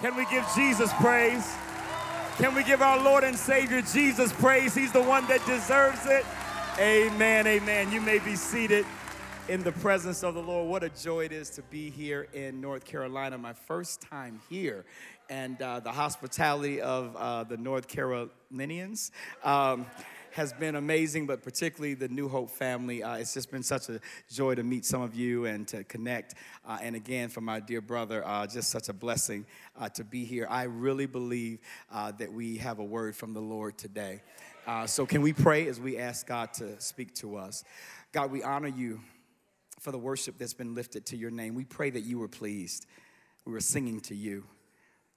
Can we give Jesus praise? Can we give our Lord and Savior Jesus praise? He's the one that deserves it. Amen, amen. You may be seated in the presence of the Lord. What a joy it is to be here in North Carolina, my first time here. And uh, the hospitality of uh, the North Carolinians. Um, has been amazing, but particularly the New Hope family. Uh, it's just been such a joy to meet some of you and to connect. Uh, and again, for my dear brother, uh, just such a blessing uh, to be here. I really believe uh, that we have a word from the Lord today. So, can we pray as we ask God to speak to us? God, we honor you for the worship that's been lifted to your name. We pray that you were pleased. We were singing to you.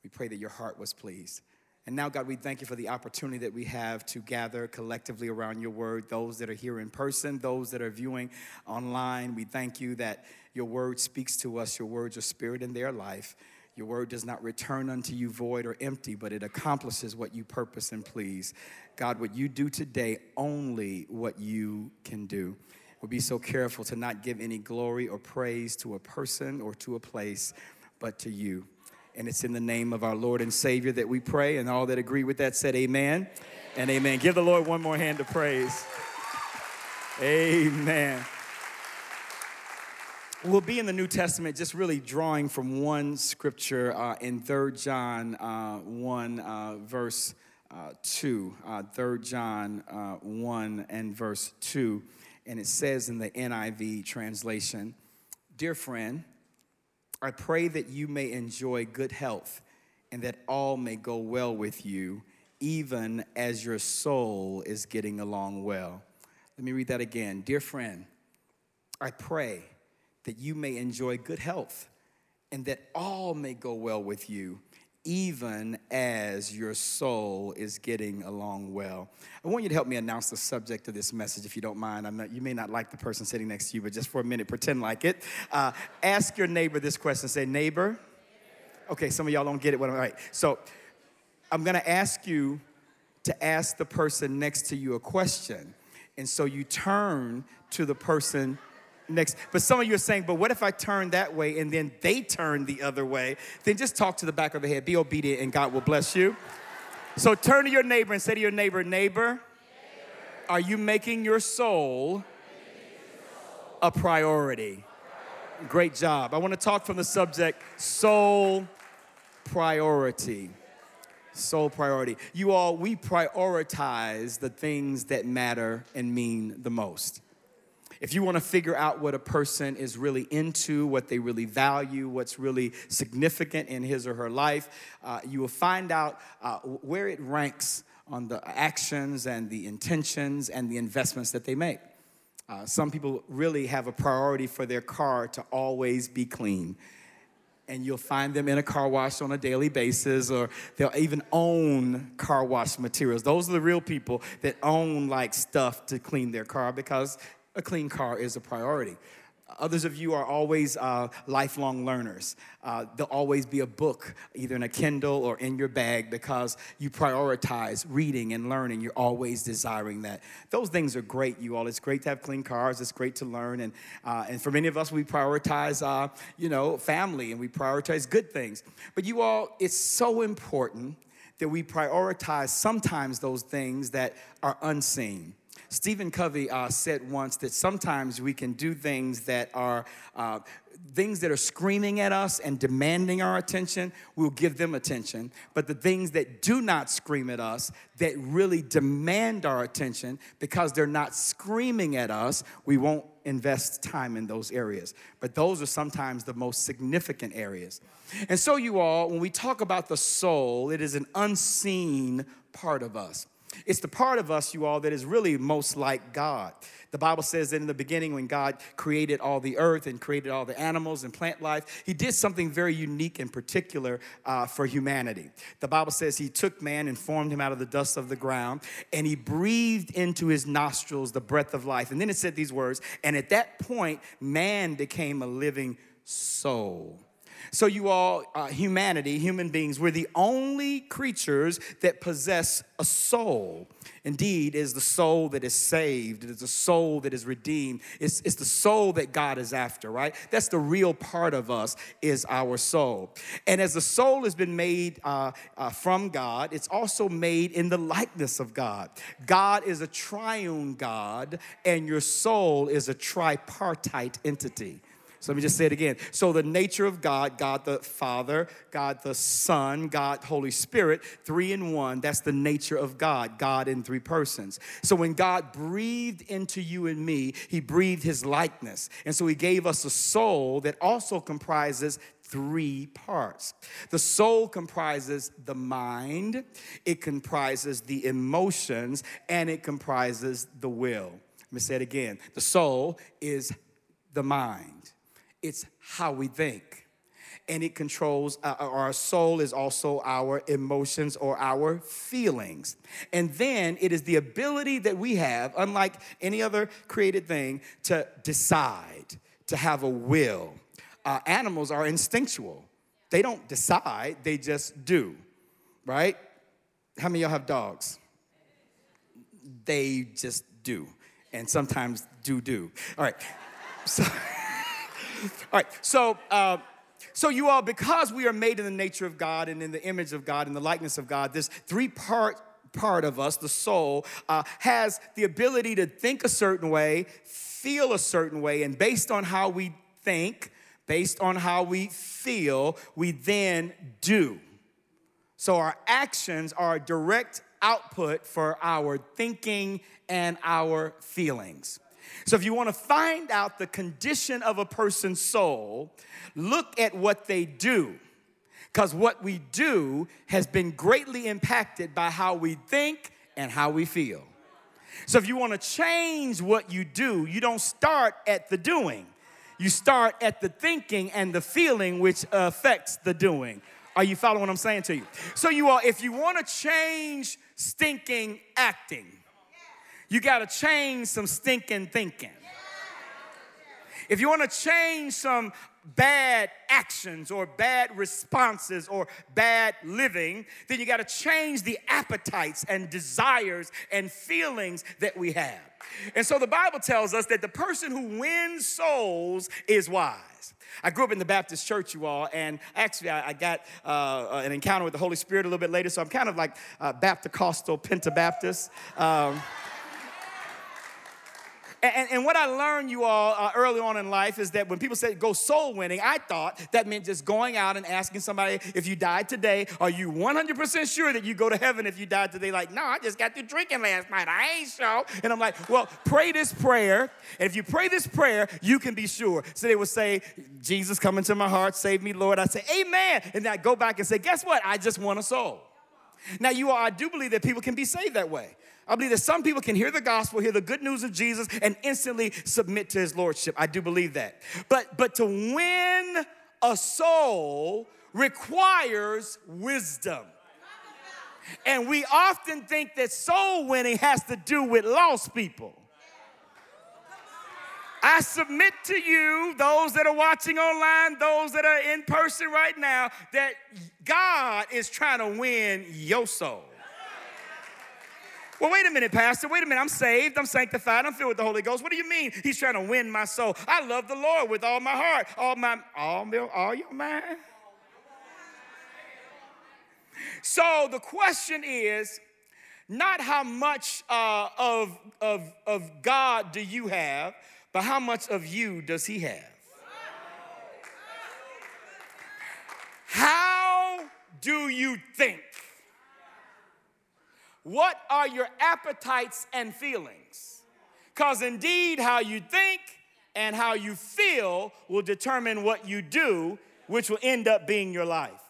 We pray that your heart was pleased. And now, God, we thank you for the opportunity that we have to gather collectively around your word. Those that are here in person, those that are viewing online, we thank you that your word speaks to us. Your words are spirit in their life. Your word does not return unto you void or empty, but it accomplishes what you purpose and please. God, what you do today, only what you can do. We'll be so careful to not give any glory or praise to a person or to a place, but to you. And it's in the name of our Lord and Savior that we pray. And all that agree with that said, Amen, amen. and Amen. Give the Lord one more hand of praise. Amen. We'll be in the New Testament just really drawing from one scripture uh, in 3 John uh, 1, uh, verse uh, 2. Uh, 3 John uh, 1 and verse 2. And it says in the NIV translation Dear friend, I pray that you may enjoy good health and that all may go well with you, even as your soul is getting along well. Let me read that again. Dear friend, I pray that you may enjoy good health and that all may go well with you, even as your soul is getting along well. I want you to help me announce the subject of this message, if you don't mind. Not, you may not like the person sitting next to you, but just for a minute, pretend like it. Uh, ask your neighbor this question. Say, neighbor. Okay, some of y'all don't get it. What I'm right. So I'm going to ask you to ask the person next to you a question, and so you turn to the person next. But some of you are saying, but what if I turn that way and then they turn the other way? Then just talk to the back of the head. Be obedient and God will bless you. So turn to your neighbor and say to your neighbor, neighbor, are you making your soul a priority? Great job. I want to talk from the subject soul priority. Soul priority. You all, we prioritize the things that matter and mean the most. If you want to figure out what a person is really into, what they really value, what's really significant in his or her life, uh, you will find out uh, where it ranks on the actions and the intentions and the investments that they make. Uh, some people really have a priority for their car to always be clean. And you'll find them in a car wash on a daily basis, or they'll even own car wash materials. Those are the real people that own like stuff to clean their car because a clean car is a priority. Others of you are always uh, lifelong learners. Uh, there'll always be a book, either in a Kindle or in your bag, because you prioritize reading and learning. You're always desiring that. Those things are great, you all. It's great to have clean cars. It's great to learn. And, uh, and for many of us, we prioritize, uh, you know, family and we prioritize good things. But you all, it's so important that we prioritize sometimes those things that are unseen. Stephen Covey uh, said once that sometimes we can do things that are uh, things that are screaming at us and demanding our attention, we'll give them attention. But the things that do not scream at us, that really demand our attention because they're not screaming at us, we won't invest time in those areas. But those are sometimes the most significant areas. And so, you all, when we talk about the soul, it is an unseen part of us. It's the part of us, you all, that is really most like God. The Bible says that in the beginning, when God created all the earth and created all the animals and plant life, He did something very unique and particular uh, for humanity. The Bible says He took man and formed him out of the dust of the ground, and He breathed into his nostrils the breath of life. And then it said these words, and at that point, man became a living soul. So, you all, uh, humanity, human beings, we're the only creatures that possess a soul. Indeed, is the soul that is saved. It is the soul that is redeemed. It's, it's the soul that God is after, right? That's the real part of us is our soul. And as the soul has been made uh, uh, from God, it's also made in the likeness of God. God is a triune God, and your soul is a tripartite entity. So let me just say it again. So the nature of God, God the Father, God the Son, God Holy Spirit, three in one, that's the nature of God, God in three persons. So when God breathed into you and me, he breathed his likeness. And so he gave us a soul that also comprises three parts. The soul comprises the mind, it comprises the emotions, and it comprises the will. Let me say it again. The soul is the mind it's how we think. And it controls uh, uh, our soul, is also our emotions or our feelings. And then it is the ability that we have, unlike any other created thing, to decide, to have a will. Uh, animals are instinctual, they don't decide, they just do, right? How many of y'all have dogs? They just do, and sometimes do do. All right, so. All right, so. Uh, so, you all, because we are made in the nature of God and in the image of God and the likeness of God, this three part part of us, the soul, uh, has the ability to think a certain way, feel a certain way, and based on how we think, based on how we feel, we then do. So, our actions are a direct output for our thinking and our feelings. So, if you want to find out the condition of a person's soul, look at what they do. Because what we do has been greatly impacted by how we think and how we feel. So, if you want to change what you do, you don't start at the doing, you start at the thinking and the feeling, which affects the doing. Are you following what I'm saying to you? So, you all, if you want to change stinking acting, you got to change some stinking thinking. If you want to change some bad actions or bad responses or bad living, then you got to change the appetites and desires and feelings that we have. And so the Bible tells us that the person who wins souls is wise. I grew up in the Baptist church, you all, and actually I, I got uh, an encounter with the Holy Spirit a little bit later, so I'm kind of like uh, Baptist, Pentabaptist. Um, and, and what I learned, you all, uh, early on in life is that when people say go soul winning, I thought that meant just going out and asking somebody, if you died today, are you 100% sure that you go to heaven if you died today? Like, no, I just got through drinking last night. I ain't sure. And I'm like, well, pray this prayer. And if you pray this prayer, you can be sure. So they would say, Jesus, come into my heart, save me, Lord. I say, Amen. And then I go back and say, guess what? I just want a soul. Now, you all, I do believe that people can be saved that way. I believe that some people can hear the gospel, hear the good news of Jesus, and instantly submit to his lordship. I do believe that. But but to win a soul requires wisdom. And we often think that soul winning has to do with lost people. I submit to you, those that are watching online, those that are in person right now, that God is trying to win your soul. Well, wait a minute, Pastor. Wait a minute. I'm saved. I'm sanctified. I'm filled with the Holy Ghost. What do you mean? He's trying to win my soul. I love the Lord with all my heart, all my, all, my, all your mind. So the question is not how much uh, of, of, of God do you have, but how much of you does He have? How do you think? What are your appetites and feelings? Because indeed, how you think and how you feel will determine what you do, which will end up being your life.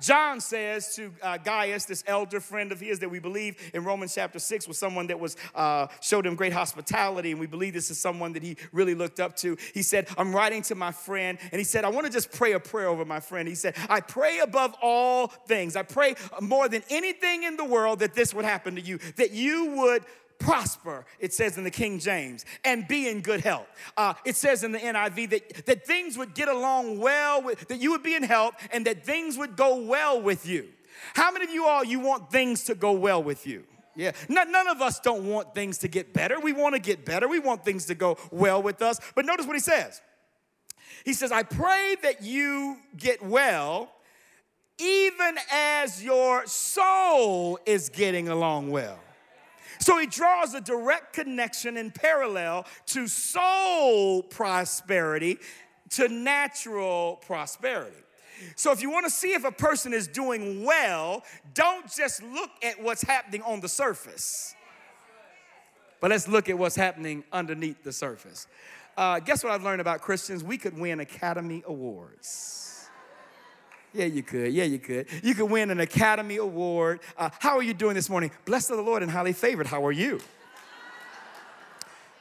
John says to uh, Gaius, this elder friend of his that we believe in Romans chapter 6 was someone that was uh, showed him great hospitality, and we believe this is someone that he really looked up to. He said, I'm writing to my friend, and he said, I want to just pray a prayer over my friend. He said, I pray above all things. I pray more than anything in the world that this would happen to you, that you would prosper, it says in the King James, and be in good health. Uh, it says in the NIV that, that things would get along well, with, that you would be in health, and that things would go well with you. How many of you all, you want things to go well with you? Yeah, none, none of us don't want things to get better. We want to get better. We want things to go well with us. But notice what he says. He says, I pray that you get well even as your soul is getting along well. So he draws a direct connection in parallel to soul prosperity to natural prosperity. So if you want to see if a person is doing well, don't just look at what's happening on the surface. But let's look at what's happening underneath the surface. Uh, guess what I've learned about Christians? We could win Academy Awards. Yeah, you could. Yeah, you could. You could win an Academy Award. Uh, how are you doing this morning? Blessed of the Lord and highly favored. How are you?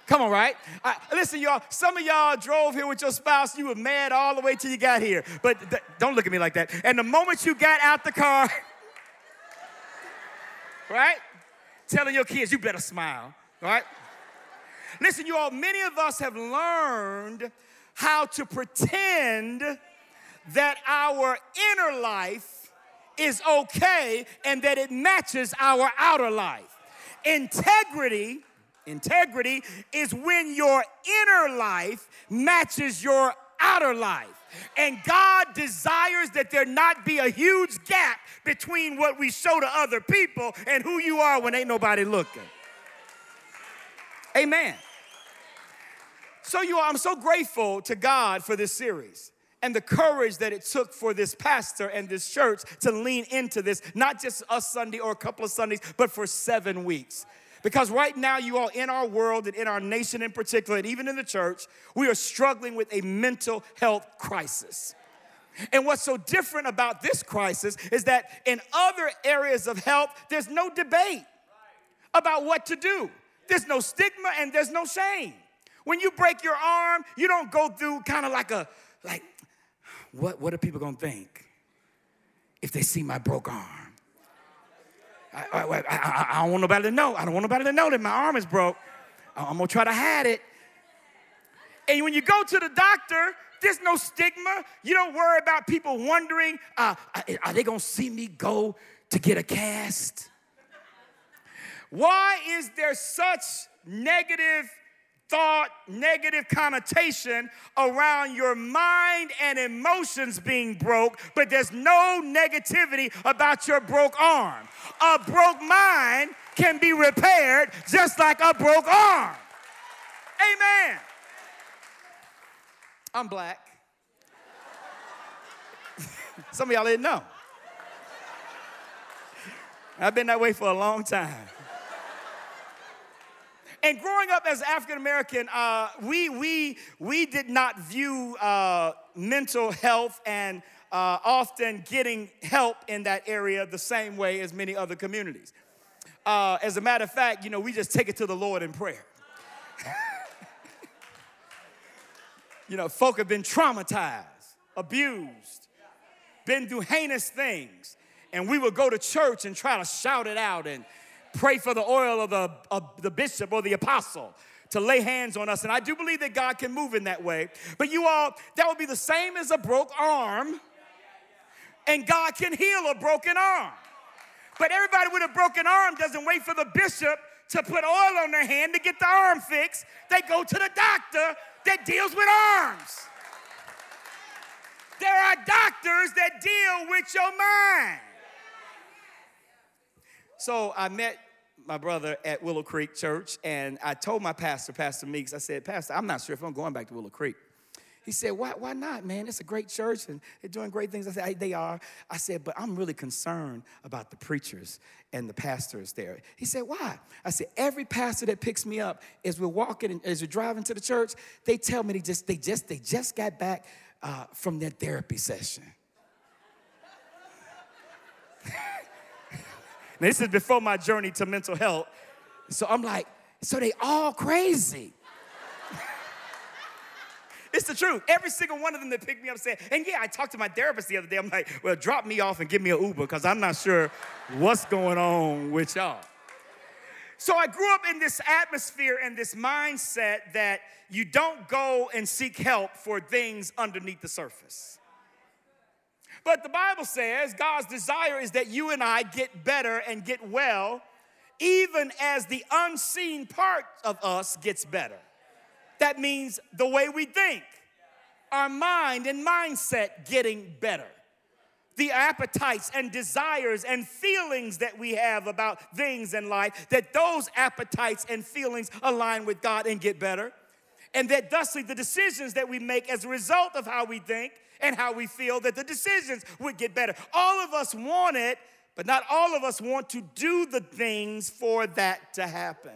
Come on, right? Uh, listen, y'all, some of y'all drove here with your spouse, you were mad all the way till you got here. But th- don't look at me like that. And the moment you got out the car, right? Telling your kids, you better smile, right? Listen, you all, many of us have learned how to pretend that our inner life is okay and that it matches our outer life. Integrity, integrity is when your inner life matches your outer life. And God desires that there not be a huge gap between what we show to other people and who you are when ain't nobody looking. Amen. So you are, I'm so grateful to God for this series and the courage that it took for this pastor and this church to lean into this, not just a Sunday or a couple of Sundays, but for seven weeks. Because right now, you all in our world and in our nation in particular, and even in the church, we are struggling with a mental health crisis. And what's so different about this crisis is that in other areas of health, there's no debate about what to do. There's no stigma and there's no shame. When you break your arm, you don't go through kind of like a, like, what, what are people gonna think if they see my broke arm? I, I, I, I, don't want nobody to know. I don't want nobody to know that my arm is broke. I'm gonna try to hide it. And when you go to the doctor, there's no stigma. You don't worry about people wondering, uh, are they gonna see me go to get a cast? Why is there such negative thought, negative connotation around your mind and emotions being broke, but there's no negativity about your broke arm. A broke mind can be repaired just like a broke arm. Amen. I'm black. Some of y'all didn't know. I've been that way for a long time. And growing up as African American, uh, we, we, we did not view uh, mental health and uh, often getting help in that area the same way as many other communities. Uh, as a matter of fact, you know, we just take it to the Lord in prayer. you know, folk have been traumatized, abused, been through heinous things, and we would go to church and try to shout it out and pray for the oil of the, of the bishop or the apostle to lay hands on us. And I do believe that God can move in that way. But you all, that would be the same as a broke arm, and God can heal a broken arm. But everybody with a broken arm doesn't wait for the bishop to put oil on their hand to get the arm fixed. They go to the doctor that deals with arms. There are doctors that deal with your mind. So I met my brother at Willow Creek Church, and I told my pastor, Pastor Meeks, I said, Pastor, I'm not sure if I'm going back to Willow Creek. He said, why, why not, man? It's a great church and they're doing great things. I said, hey, they are. I said, but I'm really concerned about the preachers and the pastors there. He said, why? I said, every pastor that picks me up as we're walking and as we're driving to the church, they tell me they just, they just, they just got back uh, from their therapy session. Now, this is before my journey to mental health. So I'm like, so they all crazy. it's the truth. Every single one of them that picked me up said, and yeah, I talked to my therapist the other day. I'm like, well, drop me off and give me an Uber because I'm not sure what's going on with y'all. So I grew up in this atmosphere and this mindset that you don't go and seek help for things underneath the surface. But the Bible says God's desire is that you and I get better and get well, even as the unseen part of us gets better. That means the way we think, our mind and mindset getting better the appetites and desires and feelings that we have about things in life, that those appetites and feelings align with God and get better. And that thusly the decisions that we make as a result of how we think and how we feel, that the decisions would get better. All of us want it, but not all of us want to do the things for that to happen.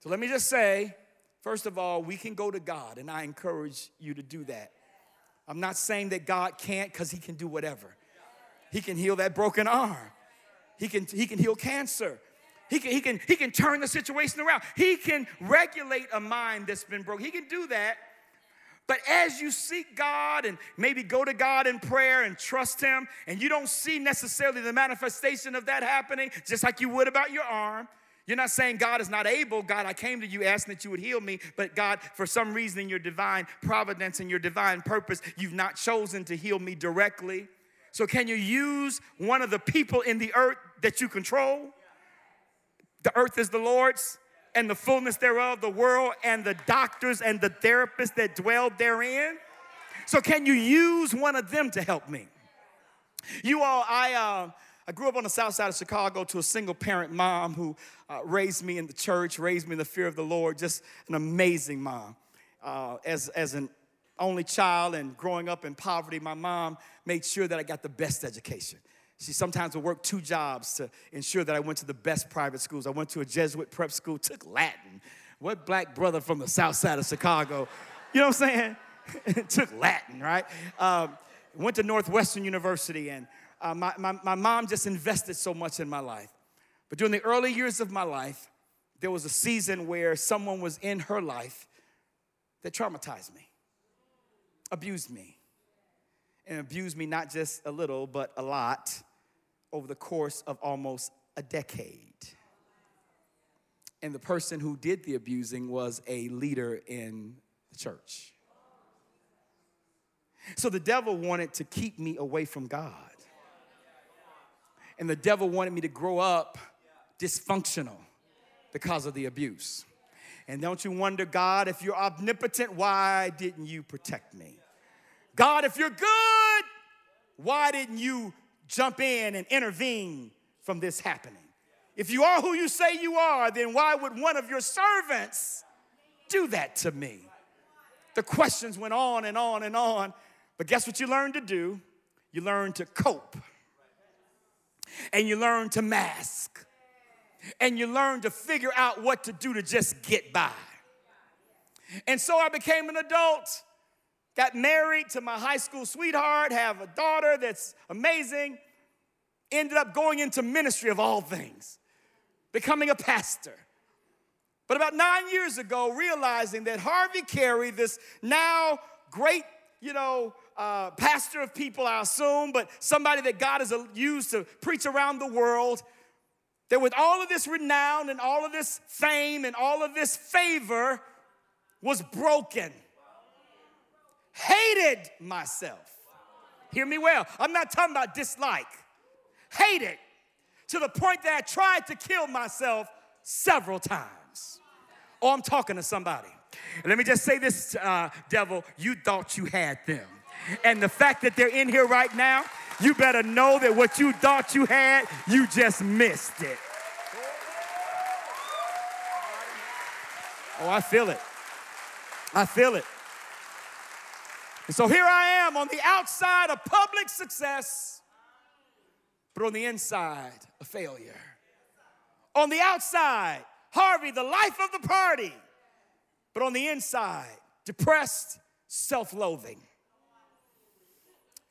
So let me just say, first of all, we can go to God, and I encourage you to do that. I'm not saying that God can't because he can do whatever. He can heal that broken arm. He can, he can heal cancer. He can, he, can, he can turn the situation around. He can regulate a mind that's been broken. He can do that. But as you seek God and maybe go to God in prayer and trust Him, and you don't see necessarily the manifestation of that happening, just like you would about your arm, you're not saying God is not able. God, I came to you asking that you would heal me, but God, for some reason in your divine providence and your divine purpose, you've not chosen to heal me directly. So, can you use one of the people in the earth that you control? The earth is the Lord's and the fullness thereof, the world and the doctors and the therapists that dwell therein. So, can you use one of them to help me? You all, I, uh, I grew up on the south side of Chicago to a single parent mom who uh, raised me in the church, raised me in the fear of the Lord, just an amazing mom. Uh, as, as an only child and growing up in poverty, my mom made sure that I got the best education. She sometimes would work two jobs to ensure that I went to the best private schools. I went to a Jesuit prep school, took Latin. What black brother from the south side of Chicago, you know what I'm saying? took Latin, right? Um, went to Northwestern University and uh, my, my, my mom just invested so much in my life. But during the early years of my life, there was a season where someone was in her life that traumatized me, abused me, and abused me not just a little, but a lot over the course of almost a decade. And the person who did the abusing was a leader in the church. So the devil wanted to keep me away from God and the devil wanted me to grow up dysfunctional because of the abuse. And don't you wonder, God, if you're omnipotent, why didn't you protect me? God, if you're good, why didn't you jump in and intervene from this happening? If you are who you say you are, then why would one of your servants do that to me? The questions went on and on and on. But guess what you learned to do? You learned to cope and you learn to mask and you learn to figure out what to do to just get by. And so I became an adult, got married to my high school sweetheart, have a daughter that's amazing, ended up going into ministry of all things, becoming a pastor. But about nine years ago, realizing that Harvey Carey, this now great, you know, uh, pastor of people, I assume, but somebody that God has used to preach around the world. That with all of this renown and all of this fame and all of this favor was broken. Hated myself. Hear me well. I'm not talking about dislike. Hated to the point that I tried to kill myself several times. Oh, I'm talking to somebody. let me just say this, uh, devil, you thought you had them. And the fact that they're in here right now, you better know that what you thought you had, you just missed it. Oh, I feel it. I feel it. And so here I am on the outside of public success, but on the inside, a failure. On the outside, Harvey, the life of the party, but on the inside, depressed, self loathing.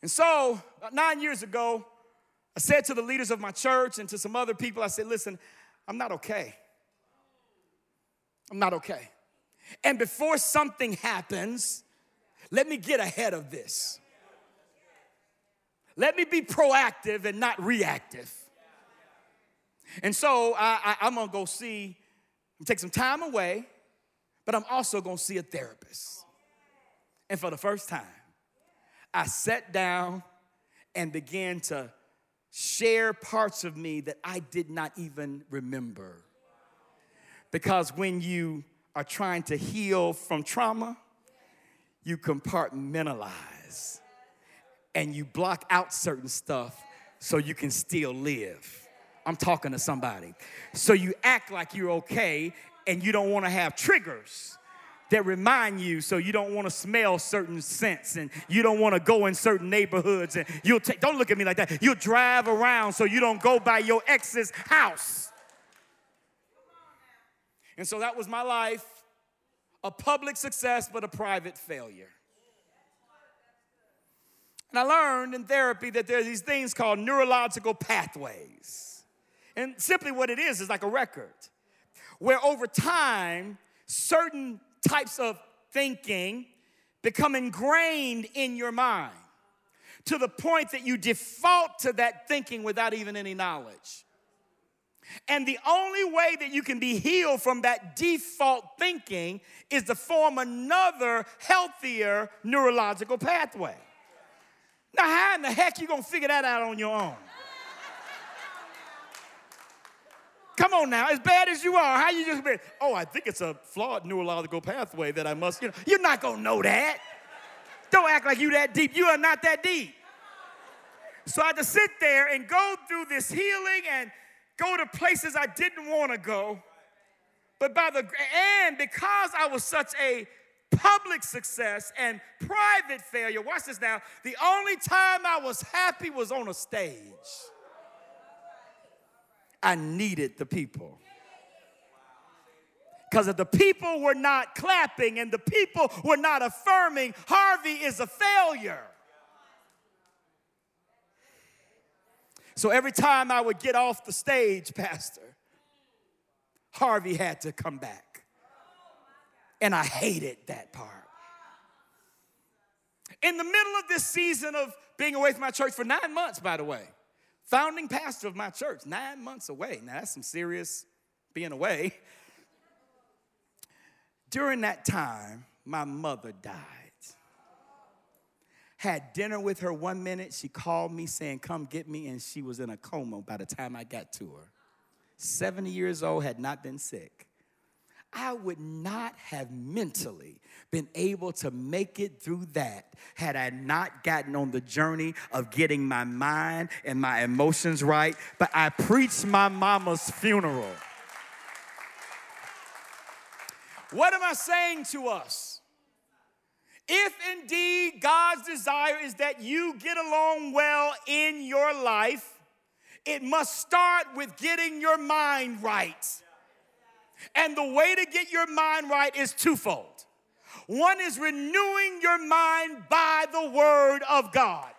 And so, nine years ago, I said to the leaders of my church and to some other people, I said, listen, I'm not okay. I'm not okay. And before something happens, let me get ahead of this. Let me be proactive and not reactive. And so I, am gonna go see, take some time away, but I'm also gonna see a therapist. And for the first time, I sat down and began to share parts of me that I did not even remember. Because when you are trying to heal from trauma, you compartmentalize and you block out certain stuff so you can still live. I'm talking to somebody. So you act like you're okay and you don't want to have triggers that remind you so you don't want to smell certain scents and you don't want to go in certain neighborhoods and you'll take don't look at me like that you'll drive around so you don't go by your ex's house and so that was my life a public success but a private failure and i learned in therapy that there are these things called neurological pathways and simply what it is is like a record where over time certain types of thinking become ingrained in your mind to the point that you default to that thinking without even any knowledge. And the only way that you can be healed from that default thinking is to form another healthier neurological pathway. Now, how in the heck you gonna figure that out on your own? Come on now, as bad as you are, how you just be, oh, I think it's a flawed neurological pathway that I must, you know, you're not gonna know that. Don't act like you that deep. You are not that deep. So I had to sit there and go through this healing and go to places I didn't want to go. But by the and because I was such a public success and private failure, watch this now, the only time I was happy was on a stage. I needed the people. Because if the people were not clapping and the people were not affirming, Harvey is a failure. So every time I would get off the stage, Pastor, Harvey had to come back. And I hated that part. In the middle of this season of being away from my church for nine months, by the way, founding pastor of my church, nine months away. Now, that's some serious being away. During that time, my mother died. Had dinner with her one minute. She called me saying, Come get me. And she was in a coma by the time I got to her. 70 years old, had not been sick. I would not have mentally been able to make it through that had I not gotten on the journey of getting my mind and my emotions right. But I preached my mama's funeral. What am I saying to us? If indeed God's desire is that you get along well in your life, it must start with getting your mind right. And the way to get your mind right is twofold. One is renewing your mind by the word of God.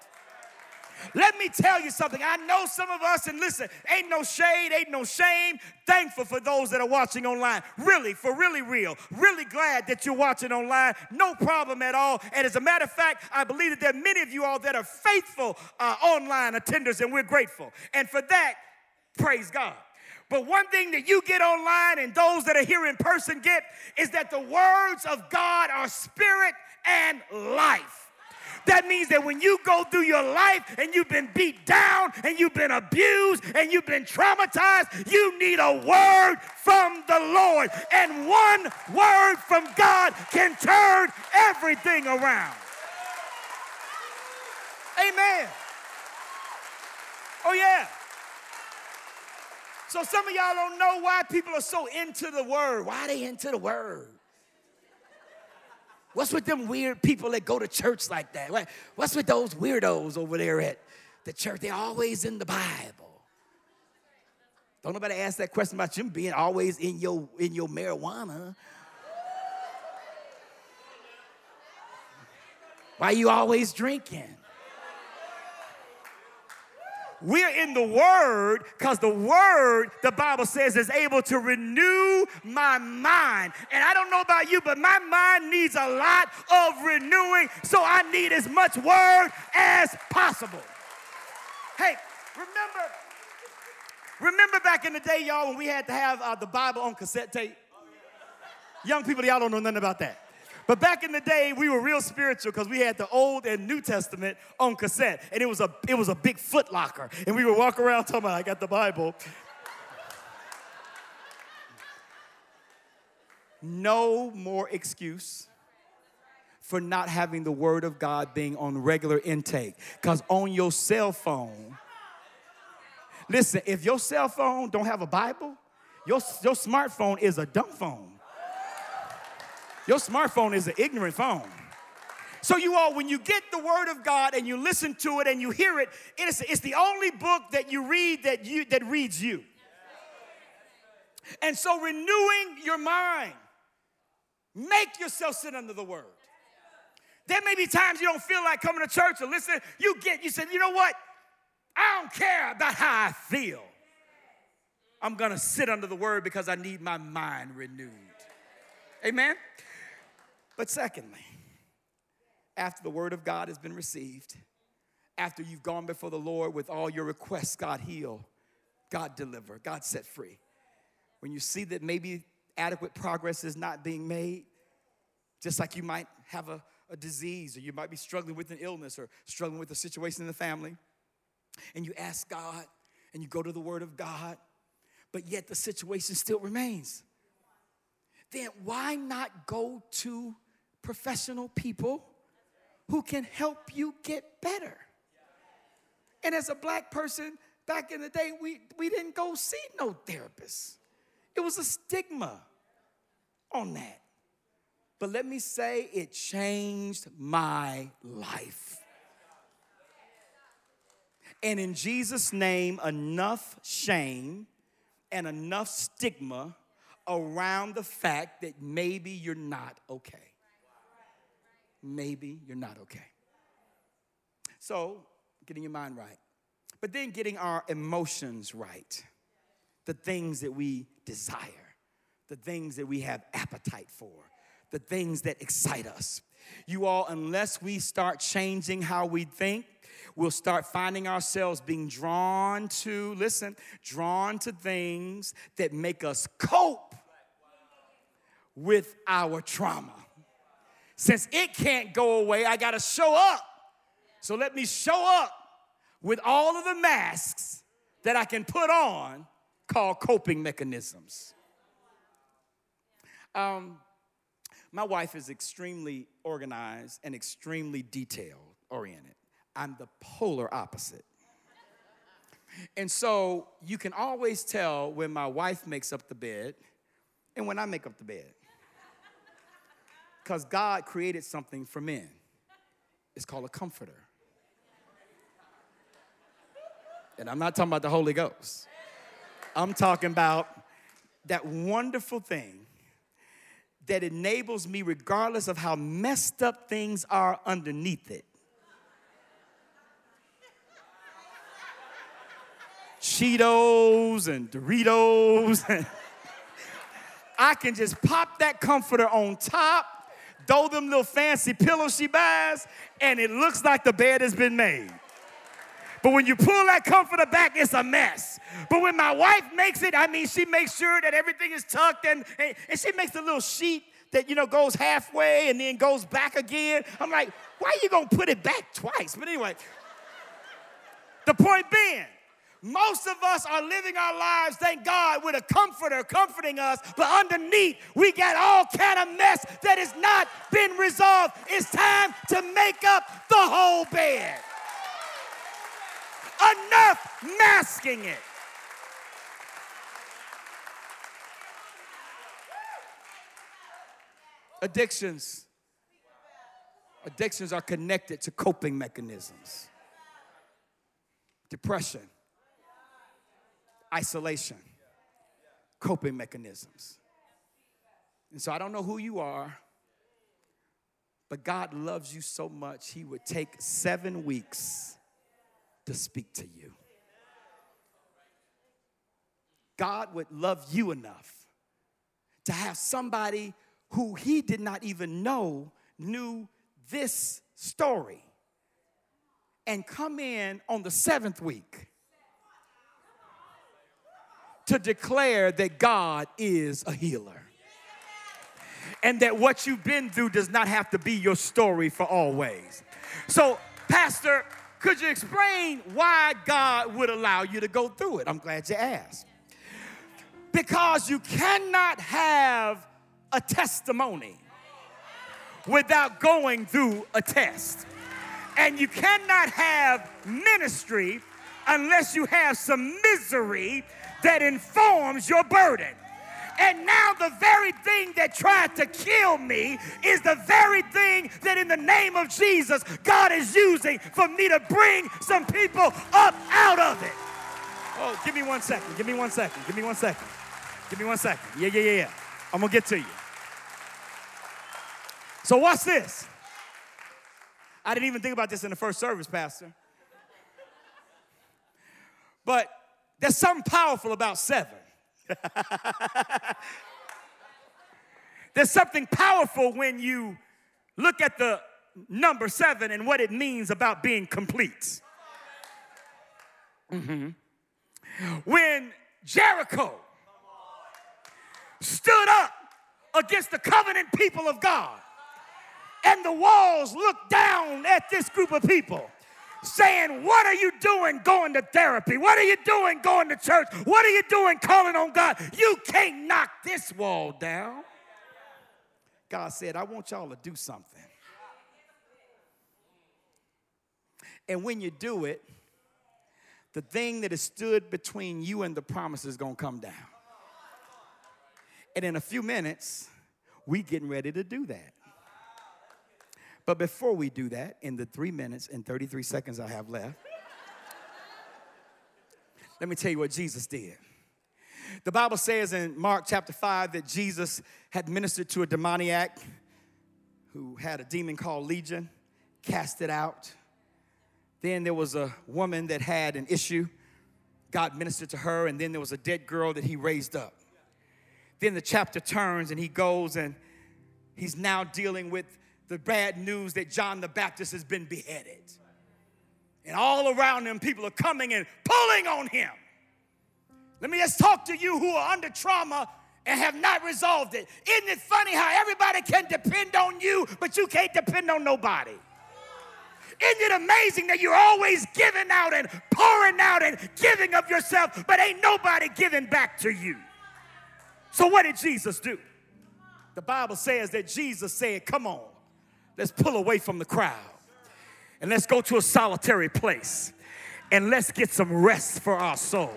Let me tell you something. I know some of us, and listen, ain't no shade, ain't no shame. Thankful for those that are watching online. Really, for really real. Really glad that you're watching online. No problem at all. And as a matter of fact, I believe that there are many of you all that are faithful uh, online attenders, and we're grateful. And for that, praise God. But one thing that you get online and those that are here in person get is that the words of God are spirit and life. That means that when you go through your life and you've been beat down and you've been abused and you've been traumatized, you need a word from the Lord. And one word from God can turn everything around. Amen. Oh, yeah. So some of y'all don't know why people are so into the word. Why are they into the word? What's with them weird people that go to church like that? What's with those weirdos over there at the church? They're always in the Bible. Don't nobody ask that question about you being always in your in your marijuana. Why you always drinking? We're in the Word because the Word, the Bible says, is able to renew my mind. And I don't know about you, but my mind needs a lot of renewing, so I need as much Word as possible. Hey, remember, Remember back in the day, y'all, when we had to have uh, the Bible on cassette tape? Young people, y'all don't know nothing about that. But back in the day, we were real spiritual because we had the Old and New Testament on cassette, and it was a it was a big foot locker, and we would walk around talking about, "I got the Bible." No more excuse for not having the Word of God being on regular intake, because on your cell phone. Listen, if your cell phone don't have a Bible, your, your smartphone is a dumb phone. Your smartphone is an ignorant phone. So, you all, when you get the Word of God and you listen to it and you hear it, it is, it's the only book that you read that, you, that reads you. And so, renewing your mind, make yourself sit under the Word. There may be times you don't feel like coming to church or listen. You get, you said, you know what? I don't care about how I feel. I'm gonna sit under the Word because I need my mind renewed. Amen? But secondly, after the word of God has been received, after you've gone before the Lord with all your requests, God heal, God deliver, God set free. When you see that maybe adequate progress is not being made, just like you might have a, a disease or you might be struggling with an illness or struggling with a situation in the family, and you ask God and you go to the Word of God, but yet the situation still remains, then why not go to professional people who can help you get better. And as a black person, back in the day, we, we didn't go see no therapist. It was a stigma on that. But let me say, it changed my life. And in Jesus' name, enough shame and enough stigma around the fact that maybe you're not okay maybe you're not okay. So, getting your mind right. But then getting our emotions right. The things that we desire, the things that we have appetite for, the things that excite us. You all, unless we start changing how we think, we'll start finding ourselves being drawn to, listen, drawn to things that make us cope with our trauma. Since it can't go away, I got to show up. So let me show up with all of the masks that I can put on called coping mechanisms. Um, my wife is extremely organized and extremely detail oriented. I'm the polar opposite. And so you can always tell when my wife makes up the bed and when I make up the bed. Because God created something for men. It's called a comforter. And I'm not talking about the Holy Ghost. I'm talking about that wonderful thing that enables me, regardless of how messed up things are underneath it. Cheetos and Doritos. I can just pop that comforter on top throw them little fancy pillows she buys, and it looks like the bed has been made. But when you pull that comforter back, it's a mess. But when my wife makes it, I mean, she makes sure that everything is tucked and, and, and she makes a little sheet that, you know, goes halfway and then goes back again. I'm like, why are you gonna put it back twice? But anyway, the point being, most of us are living our lives, thank God, with a comforter comforting us, but underneath we got all kind of mess that has not been resolved. It's time to make up the whole bed. Enough masking it. Addictions. Addictions are connected to coping mechanisms. Depression isolation, coping mechanisms. And so I don't know who you are, but God loves you so much, He would take seven weeks to speak to you. God would love you enough to have somebody who He did not even know knew this story and come in on the seventh week to declare that God is a healer. And that what you've been through does not have to be your story for always. So, Pastor, could you explain why God would allow you to go through it? I'm glad you asked. Because you cannot have a testimony without going through a test. And you cannot have ministry unless you have some misery that informs your burden. And now, the very thing that tried to kill me is the very thing that, in the name of Jesus, God is using for me to bring some people up out of it. Oh, give me one second. Give me one second. Give me one second. Give me one second. Yeah, yeah, yeah, yeah. I'm going to get to you. So, watch this. I didn't even think about this in the first service, Pastor. But there's something powerful about seven. there's something powerful when you look at the number seven and what it means about being complete. Mm-hmm. When Jericho stood up against the covenant people of God, and the walls looked down at this group of people saying, What are you doing going to therapy? What are you doing going to church? What are you doing calling on God? You can't knock this wall down. God said, I want y'all to do something. And when you do it, the thing that has stood between you and the promise is going to come down. And in a few minutes, we getting ready to do that. But before we do that, in the three minutes and 33 seconds I have left, let me tell you what Jesus did. The Bible says in Mark chapter 5 that Jesus had ministered to a demoniac who had a demon called Legion, cast it out. Then there was a woman that had an issue. God ministered to her, and then there was a dead girl that he raised up. Then the chapter turns and he goes and he's now dealing with the bad news that John the Baptist has been beheaded. And all around him, people are coming and pulling on him. Let me just talk to you who are under trauma and have not resolved it. Isn't it funny how everybody can depend on you, but you can't depend on nobody? Isn't it amazing that you're always giving out and pouring out and giving of yourself, but ain't nobody giving back to you? So, what did Jesus do? The Bible says that Jesus said, Come on, let's pull away from the crowd and let's go to a solitary place and let's get some rest for our soul.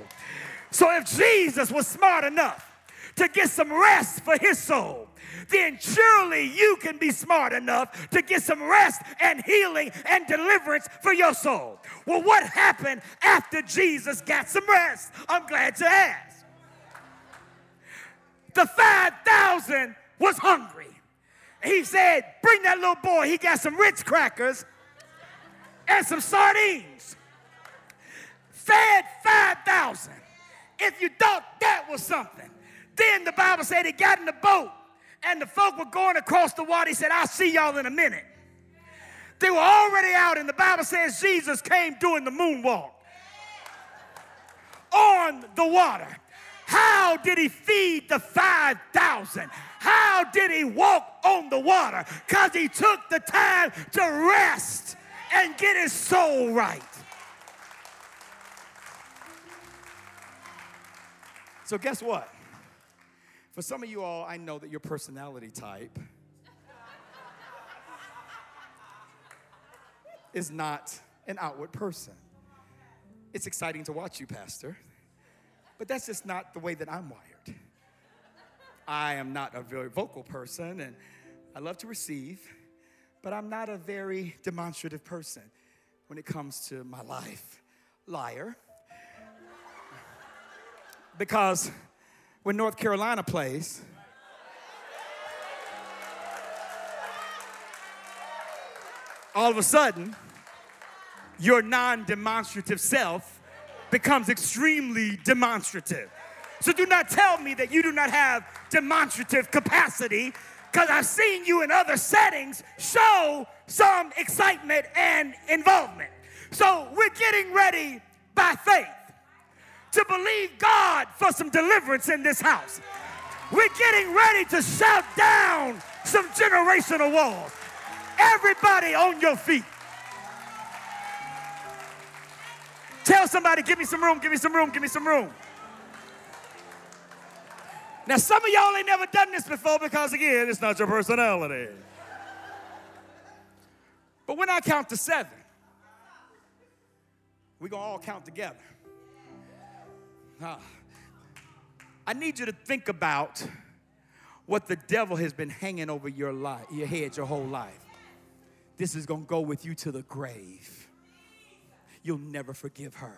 So if Jesus was smart enough to get some rest for his soul, then surely you can be smart enough to get some rest and healing and deliverance for your soul. Well, what happened after Jesus got some rest? I'm glad to ask. The 5,000 was hungry he said, Bring that little boy. He got some Ritz crackers and some sardines. Fed 5,000. If you thought that was something, then the Bible said he got in the boat and the folk were going across the water. He said, I'll see y'all in a minute. They were already out, and the Bible says Jesus came doing the moonwalk on the water. How did he feed the 5,000? How did he walk on the water? Because he took the time to rest and get his soul right. So, guess what? For some of you all, I know that your personality type is not an outward person. It's exciting to watch you, Pastor. But that's just not the way that I'm wired. I am not a very vocal person and I love to receive, but I'm not a very demonstrative person when it comes to my life. Liar. Because when North Carolina plays, all of a sudden, your non demonstrative self becomes extremely demonstrative. So do not tell me that you do not have demonstrative capacity because I've seen you in other settings show some excitement and involvement. So we're getting ready by faith to believe God for some deliverance in this house. We're getting ready to shout down some generational walls. Everybody on your feet. Tell somebody, give me some room, give me some room, give me some room. Now, some of y'all ain't never done this before because, again, it's not your personality. But when I count to seven, we're going to all count together. Ah. I need you to think about what the devil has been hanging over your life, your head your whole life. This is going to go with you to the grave. You'll never forgive her.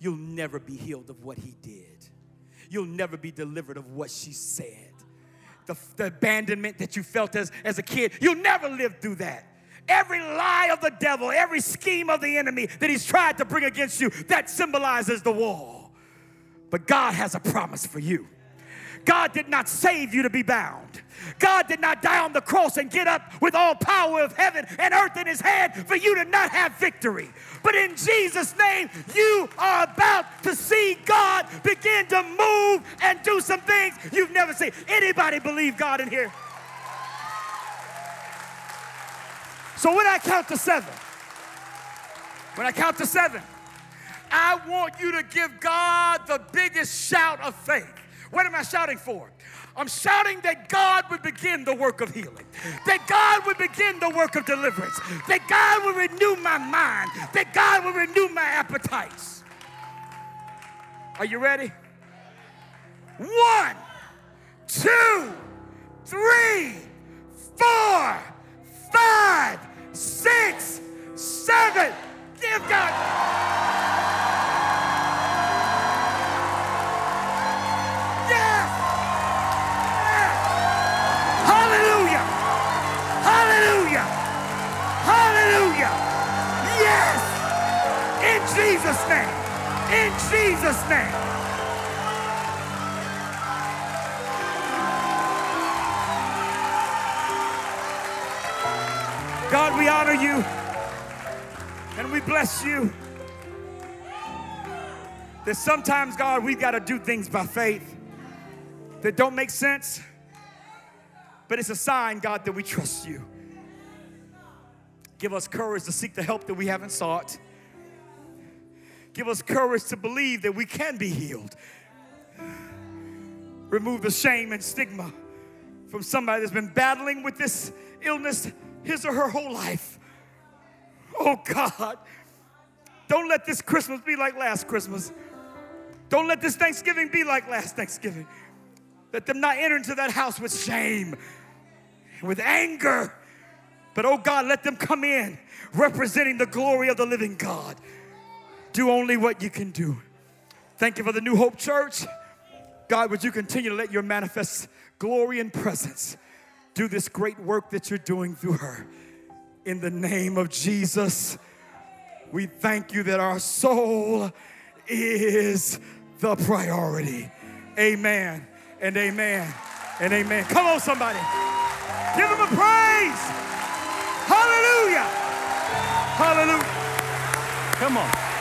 You'll never be healed of what he did. You'll never be delivered of what she said. The, the abandonment that you felt as, as a kid, you'll never live through that. Every lie of the devil, every scheme of the enemy that he's tried to bring against you, that symbolizes the wall. But God has a promise for you. God did not save you to be bound. God did not die on the cross and get up with all power of heaven and earth in his hand for you to not have victory. But in Jesus' name, you are about to see God begin to move and do some things you've never seen. Anybody believe God in here? So when I count to seven, when I count to seven, I want you to give God the biggest shout of faith. What am I shouting for? I'm shouting that God would begin the work of healing, that God would begin the work of deliverance, that God would renew my mind, that God would renew my appetites. Are you ready? One, two, three, four, five, six, seven. Give God. Hallelujah! Yes! In Jesus' name! In Jesus' name! God, we honor you and we bless you. That sometimes, God, we've got to do things by faith that don't make sense, but it's a sign, God, that we trust you. Give us courage to seek the help that we haven't sought. Give us courage to believe that we can be healed. Remove the shame and stigma from somebody that's been battling with this illness his or her whole life. Oh God, don't let this Christmas be like last Christmas. Don't let this Thanksgiving be like last Thanksgiving. Let them not enter into that house with shame, with anger. But oh God, let them come in representing the glory of the living God. Do only what you can do. Thank you for the New Hope Church. God, would you continue to let your manifest glory and presence do this great work that you're doing through her? In the name of Jesus, we thank you that our soul is the priority. Amen and amen and amen. Come on, somebody. Give him a praise. Hallelujah. Hallelujah. Come on.